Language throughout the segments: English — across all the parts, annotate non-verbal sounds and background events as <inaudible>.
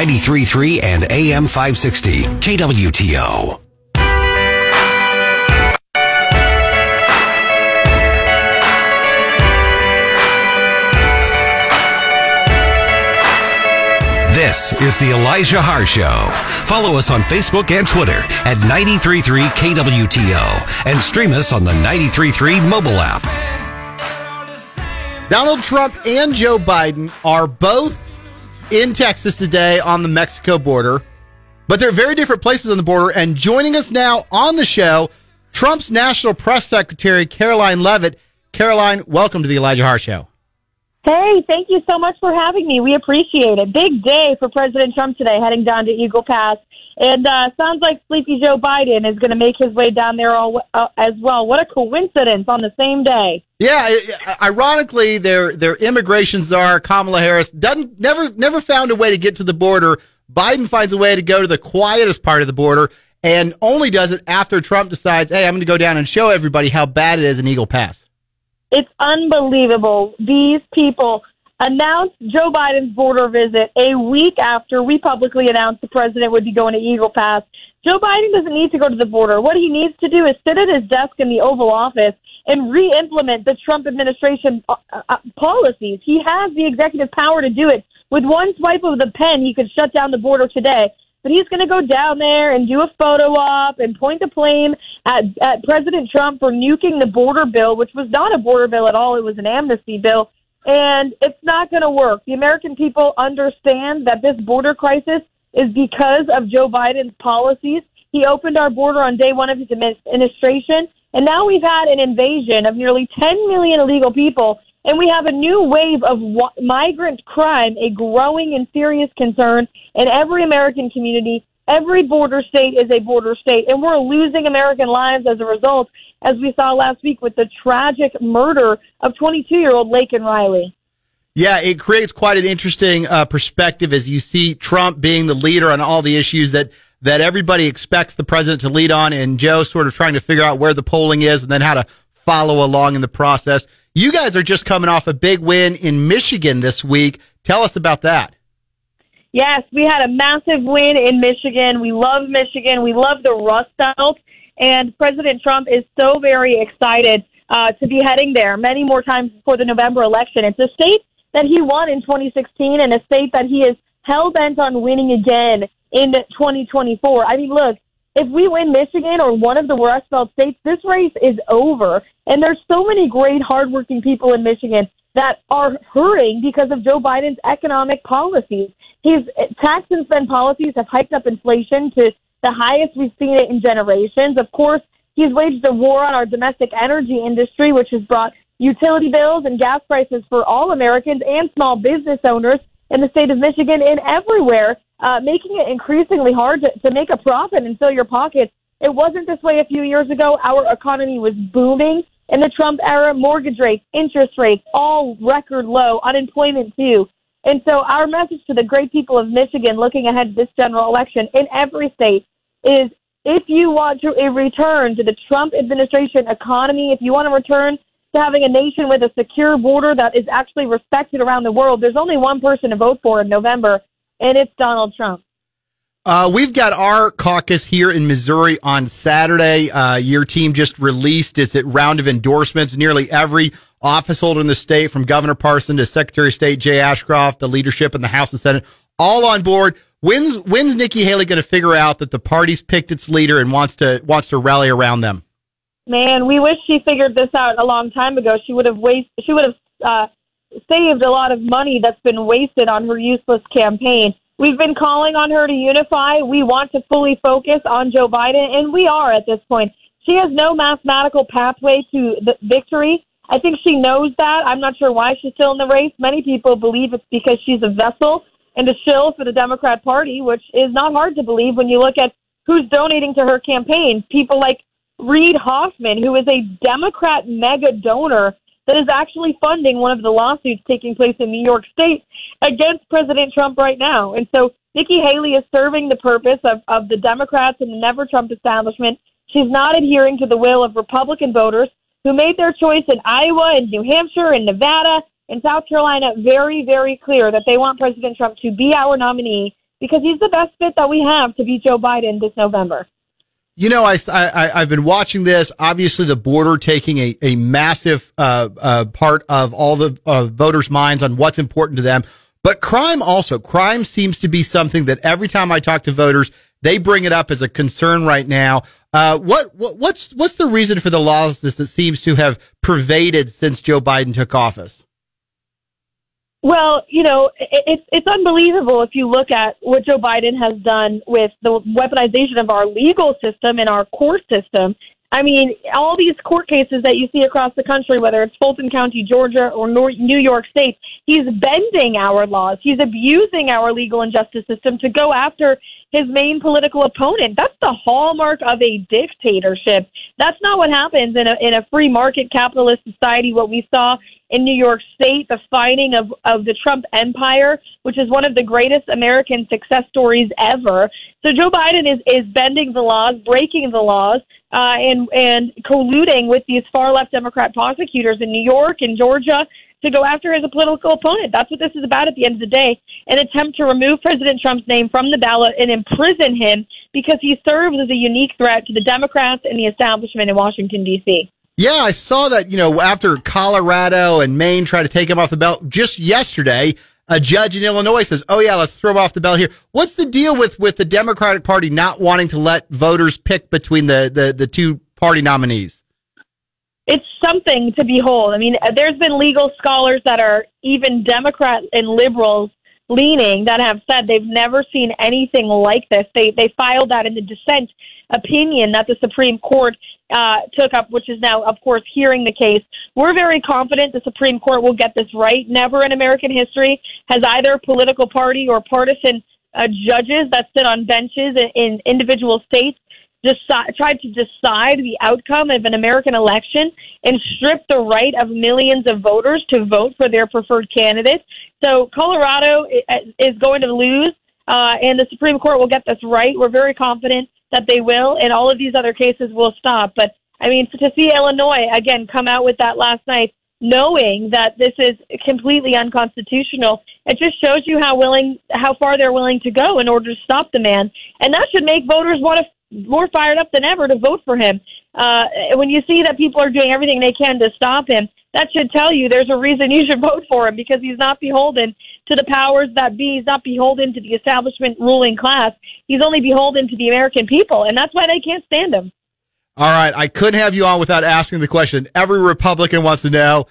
93.3 and AM 560, KWTO. This is the Elijah Haahr Show. Follow us on Facebook and Twitter at 933 KWTO and stream us on the 933 mobile app. Donald Trump and Joe Biden are both in Texas today on the Mexico border, but they're very different places on the border. And joining us now on the show, Trump's National Press Secretary, Karoline Leavitt. Karoline, welcome to the Elijah Haahr Show. Hey, thank you so much for having me. We appreciate it. Big day for President Trump today, heading down to Eagle Pass. And uh, sounds like Sleepy Joe Biden is going to make his way down there all, uh, as well. What a coincidence on the same day. Yeah, ironically, their their immigration czar Kamala Harris doesn't never never found a way to get to the border. Biden finds a way to go to the quietest part of the border, and only does it after Trump decides, "Hey, I'm going to go down and show everybody how bad it is in Eagle Pass." It's unbelievable. These people announced Joe Biden's border visit a week after we publicly announced the president would be going to Eagle Pass. Joe Biden doesn't need to go to the border. What he needs to do is sit at his desk in the Oval Office and re-implement the Trump administration uh, uh, policies. He has the executive power to do it. With one swipe of the pen, he could shut down the border today but he's going to go down there and do a photo op and point the blame at, at President Trump for nuking the border bill, which was not a border bill at all. It was an amnesty bill. And it's not going to work. The American people understand that this border crisis is because of Joe Biden's policies. He opened our border on day one of his administration, and now we've had an invasion of nearly 10 million illegal people and we have a new wave of migrant crime, a growing and serious concern in every American community. Every border state is a border state, and we're losing American lives as a result, as we saw last week with the tragic murder of 22 year old Laken Riley. Yeah, it creates quite an interesting uh, perspective as you see Trump being the leader on all the issues that that everybody expects the president to lead on, and Joe sort of trying to figure out where the polling is and then how to follow along in the process. You guys are just coming off a big win in Michigan this week. Tell us about that. Yes, we had a massive win in Michigan. We love Michigan. We love the Rust Belt. And President Trump is so very excited uh, to be heading there many more times before the November election. It's a state that he won in 2016 and a state that he is hell bent on winning again in 2024. I mean, look, if we win Michigan or one of the Rust Belt states, this race is over. And there's so many great, hardworking people in Michigan that are hurting because of Joe Biden's economic policies. His tax and spend policies have hiked up inflation to the highest we've seen it in generations. Of course, he's waged a war on our domestic energy industry, which has brought utility bills and gas prices for all Americans and small business owners in the state of Michigan and everywhere, uh, making it increasingly hard to, to make a profit and fill your pockets. It wasn't this way a few years ago. Our economy was booming in the Trump era, mortgage rates, interest rates, all record low, unemployment too. And so our message to the great people of Michigan looking ahead to this general election in every state is if you want to return to the Trump administration economy, if you want to return to having a nation with a secure border that is actually respected around the world, there's only one person to vote for in November, and it's Donald Trump. Uh, we've got our caucus here in Missouri on Saturday. Uh, your team just released its round of endorsements. Nearly every office holder in the state, from Governor Parson to Secretary of State Jay Ashcroft, the leadership in the House and Senate, all on board. When's when's Nikki Haley going to figure out that the party's picked its leader and wants to wants to rally around them? Man, we wish she figured this out a long time ago. She would have waste. She would have uh, saved a lot of money that's been wasted on her useless campaign. We've been calling on her to unify. We want to fully focus on Joe Biden, and we are at this point. She has no mathematical pathway to the victory. I think she knows that. I'm not sure why she's still in the race. Many people believe it's because she's a vessel and a shill for the Democrat Party, which is not hard to believe when you look at who's donating to her campaign. People like Reid Hoffman, who is a Democrat mega donor that is actually funding one of the lawsuits taking place in New York State against President Trump right now. And so Nikki Haley is serving the purpose of, of the Democrats and the never Trump establishment. She's not adhering to the will of Republican voters who made their choice in Iowa and New Hampshire and Nevada and South Carolina very, very clear that they want President Trump to be our nominee because he's the best fit that we have to beat Joe Biden this November. You know, I, I, have been watching this. Obviously, the border taking a, a massive uh, uh, part of all the uh, voters' minds on what's important to them. But crime also, crime seems to be something that every time I talk to voters, they bring it up as a concern right now. Uh, what, what, what's what's the reason for the lawlessness that seems to have pervaded since Joe Biden took office? Well, you know, it's it's unbelievable if you look at what Joe Biden has done with the weaponization of our legal system and our court system. I mean, all these court cases that you see across the country, whether it's Fulton County, Georgia, or New York State, he's bending our laws. He's abusing our legal and justice system to go after his main political opponent. That's the hallmark of a dictatorship. That's not what happens in a in a free market capitalist society. What we saw in New York State, the finding of of the Trump empire, which is one of the greatest American success stories ever. So Joe Biden is is bending the laws, breaking the laws, uh, and and colluding with these far left Democrat prosecutors in New York and Georgia to go after his political opponent. That's what this is about at the end of the day. An attempt to remove President Trump's name from the ballot and imprison him because he serves as a unique threat to the Democrats and the establishment in Washington, D.C. Yeah, I saw that, you know, after Colorado and Maine tried to take him off the belt just yesterday, a judge in Illinois says, "Oh yeah, let's throw him off the belt here." What's the deal with with the Democratic Party not wanting to let voters pick between the the, the two party nominees? it's something to behold. I mean, uh, there's been legal scholars that are even Democrat and liberals leaning that have said they've never seen anything like this. They they filed that in the dissent opinion that the Supreme Court uh, took up, which is now, of course, hearing the case. We're very confident the Supreme Court will get this right. Never in American history has either political party or partisan uh, judges that sit on benches in, in individual states decide, tried to decide the outcome of an American election and strip the right of millions of voters to vote for their preferred candidate. So Colorado is going to lose, uh, and the Supreme Court will get this right. We're very confident that they will, and all of these other cases will stop. But I mean, to see Illinois again come out with that last night, knowing that this is completely unconstitutional, it just shows you how willing, how far they're willing to go in order to stop the man, and that should make voters want to more fired up than ever to vote for him. Uh, when you see that people are doing everything they can to stop him, that should tell you there's a reason you should vote for him because he's not beholden to the powers that be. He's not beholden to the establishment ruling class. He's only beholden to the American people, and that's why they can't stand him. All right, I couldn't have you on without asking the question. Every Republican wants to know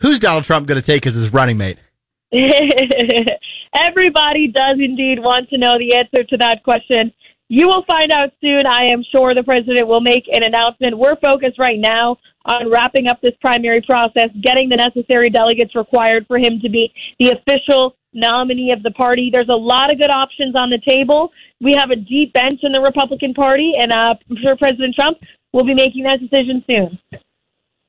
who's Donald Trump going to take as his running mate. <laughs> Everybody does indeed want to know the answer to that question. You will find out soon. I am sure the president will make an announcement. We're focused right now on wrapping up this primary process, getting the necessary delegates required for him to be the official nominee of the party. There's a lot of good options on the table. We have a deep bench in the Republican Party, and uh, I'm sure President Trump will be making that decision soon.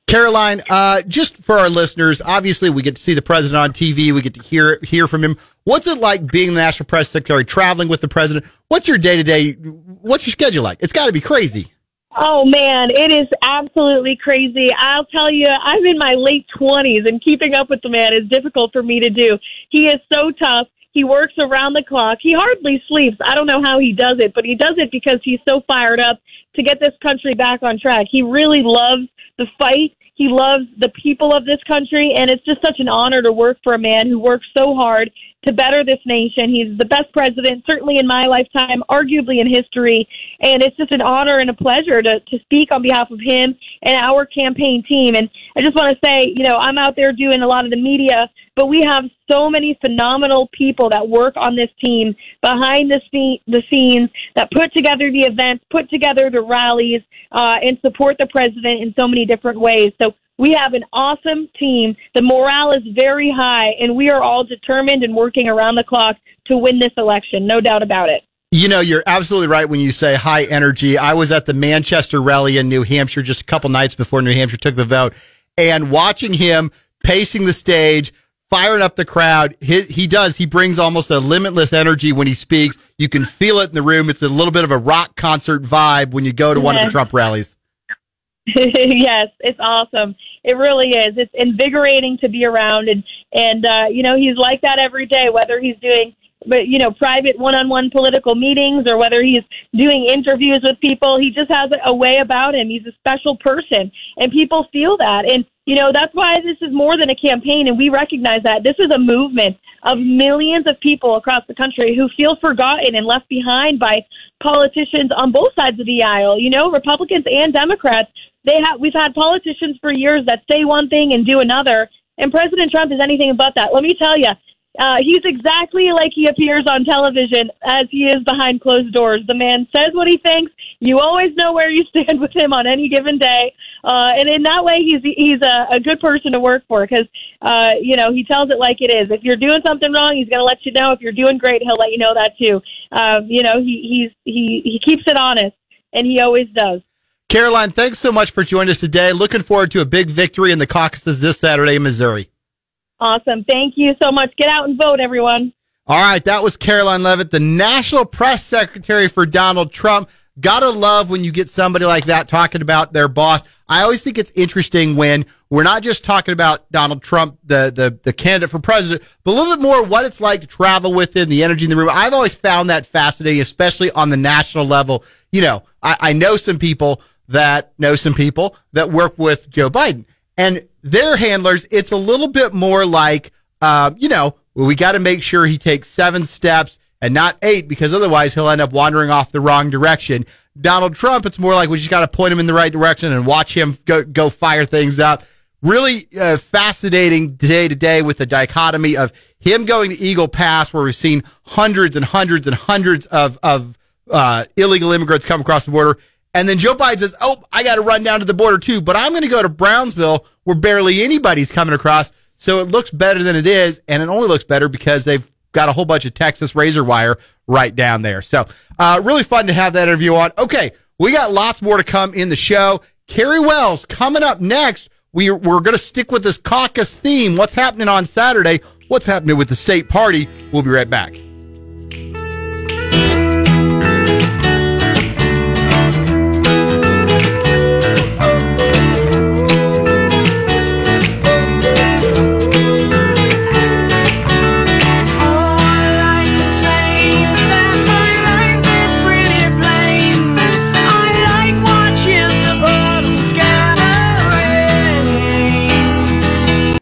Karoline, uh, just for our listeners, obviously we get to see the president on TV. We get to hear hear from him. What's it like being the national press secretary, traveling with the president? What's your day to day? What's your schedule like? It's got to be crazy. Oh man, it is absolutely crazy. I'll tell you, I'm in my late twenties, and keeping up with the man is difficult for me to do. He is so tough. He works around the clock. He hardly sleeps. I don't know how he does it, but he does it because he's so fired up to get this country back on track. He really loves the fight. He loves the people of this country, and it's just such an honor to work for a man who works so hard to better this nation. He's the best president, certainly in my lifetime, arguably in history, and it's just an honor and a pleasure to, to speak on behalf of him and our campaign team. And I just want to say, you know, I'm out there doing a lot of the media, but we have so many phenomenal people that work on this team behind the, scene, the scenes that put together the events, put together the rallies, uh, and support the president in so many different ways. So we have an awesome team. The morale is very high, and we are all determined and working around the clock to win this election. No doubt about it. You know, you're absolutely right when you say high energy. I was at the Manchester rally in New Hampshire just a couple nights before New Hampshire took the vote, and watching him pacing the stage, firing up the crowd. He, he does. He brings almost a limitless energy when he speaks. You can feel it in the room. It's a little bit of a rock concert vibe when you go to one of the Trump rallies. <laughs> yes, it's awesome. It really is. It's invigorating to be around, and and uh, you know he's like that every day. Whether he's doing but you know, private one-on-one political meetings or whether he's doing interviews with people. He just has a way about him. He's a special person, and people feel that. And you know, that's why this is more than a campaign, and we recognize that this is a movement of millions of people across the country who feel forgotten and left behind by politicians on both sides of the aisle. You know, Republicans and Democrats. They have we've had politicians for years that say one thing and do another, and President Trump is anything but that. Let me tell you, uh, he's exactly like he appears on television as he is behind closed doors. The man says what he thinks. You always know where you stand <laughs> with him on any given day, uh, and in that way, he's he's a, a good person to work for because uh, you know he tells it like it is. If you're doing something wrong, he's going to let you know. If you're doing great, he'll let you know that too. Um, you know, he he's he he keeps it honest, and he always does. Karoline, thanks so much for joining us today. Looking forward to a big victory in the caucuses this Saturday in Missouri. Awesome. Thank you so much. Get out and vote, everyone. All right. That was Karoline Leavitt, the national press secretary for Donald Trump. Gotta love when you get somebody like that talking about their boss. I always think it's interesting when we're not just talking about Donald Trump, the, the, the candidate for president, but a little bit more what it's like to travel with him, the energy in the room. I've always found that fascinating, especially on the national level. You know, I, I know some people that know some people that work with Joe Biden and their handlers. It's a little bit more like, um, you know, we got to make sure he takes seven steps and not eight because otherwise he'll end up wandering off the wrong direction. Donald Trump, it's more like we just got to point him in the right direction and watch him go, go fire things up. Really uh, fascinating day to day with the dichotomy of him going to Eagle Pass, where we've seen hundreds and hundreds and hundreds of, of uh, illegal immigrants come across the border, and then Joe Biden says, Oh, I got to run down to the border too, but I'm going to go to Brownsville where barely anybody's coming across. So it looks better than it is. And it only looks better because they've got a whole bunch of Texas razor wire right down there. So, uh, really fun to have that interview on. Okay. We got lots more to come in the show. Carrie Wells coming up next. We, we're going to stick with this caucus theme. What's happening on Saturday? What's happening with the state party? We'll be right back.